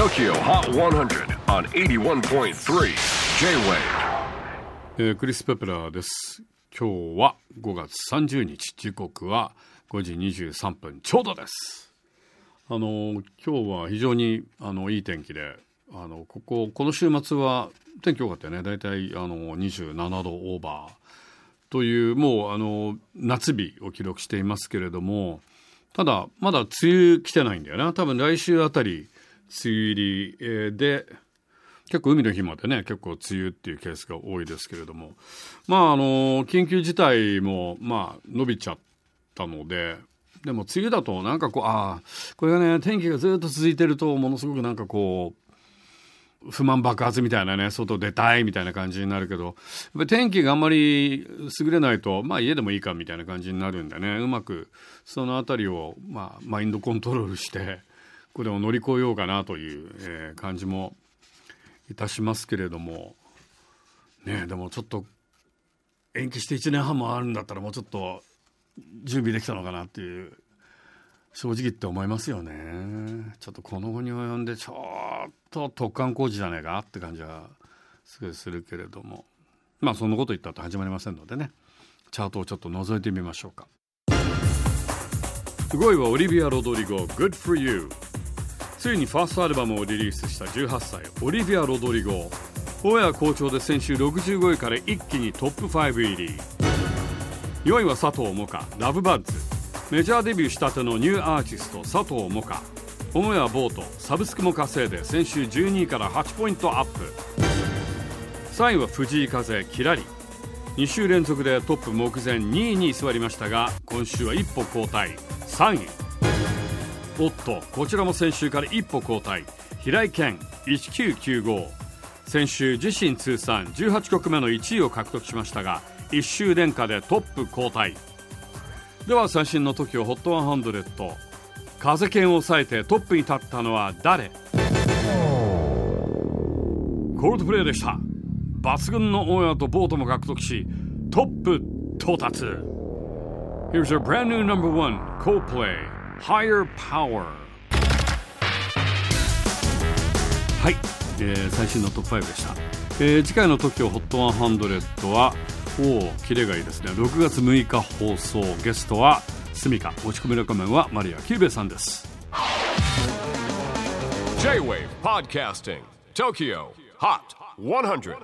TOKYO HOT 100 on 81.3 J-WAVE. えークリス・ペプラーです。今日は5月30日。時刻は5時23分ちょうどです。あの今日は非常にあのいい天気であのこここの週末は天気良かったよね。だいたいあの27度オーバー。というもうあの夏日を記録していますけれどもただまだ梅雨来てないんだよな。多分来週あたり梅雨入りで結構海の日までね結構梅雨っていうケースが多いですけれども。まああの緊急事態もまあ伸びちゃったのででも梅雨だとなんかこうああこれがね天気がずっと続いてるとものすごくなんかこう不満爆発みたいなね外出たいみたいな感じになるけどやっぱ天気があんまり優れないとまあ家でもいいかみたいな感じになるんでねうまくそのあたりをまあマインドコントロールしてこれを乗り越えようかなという、えー感じもいたしますけれども。ねでもちょっと延期して1年半もあるんだったらもうちょっと準備できたのかなっていう正直って思いますよね。ちょっとこの後に及んでちょっと突貫工事じゃないかって感じはすごいするけれども。まあそんなこと言ったって始まりませんのでね。チャートをちょっと覗いてみましょうか。5位はオリビア・ロドリゴ「Good for You」ついにファーストアルバムをリリースした18歳オリビア・ロドリゴ。オンエア好調で先週65位から一気にトップ5入り。4位は佐藤萌歌ラブバッズ。メジャーデビューしたてのニューアーティスト佐藤萌歌オンエアボートサブスクも稼いで先週12位から8ポイントアップ。3位は藤井風キラリ。2週連続でトップ目前2位に座りましたが今週は一歩後退。3位おっとこちらも先週から一歩後退。平井堅1995先週自身通算18曲目の1位を獲得しましたが1週連下でトップ交代では最新の TOKIOHOT100 風剣を抑えてトップに立ったのは誰？コールドプレイでした。抜群のオンエアとボートも獲得しトップ到達。Here's our brand new number one Coldplay Higher Power. はい、えー最新のトップ5でした、えー次回の TOKIOHOT100 はおおキレがいいですね。6月6日放送ゲストはスミカ。持ち込みレコメンはマリアキューベさんです。J-WAVE PODCASTING TOKYO HOT 100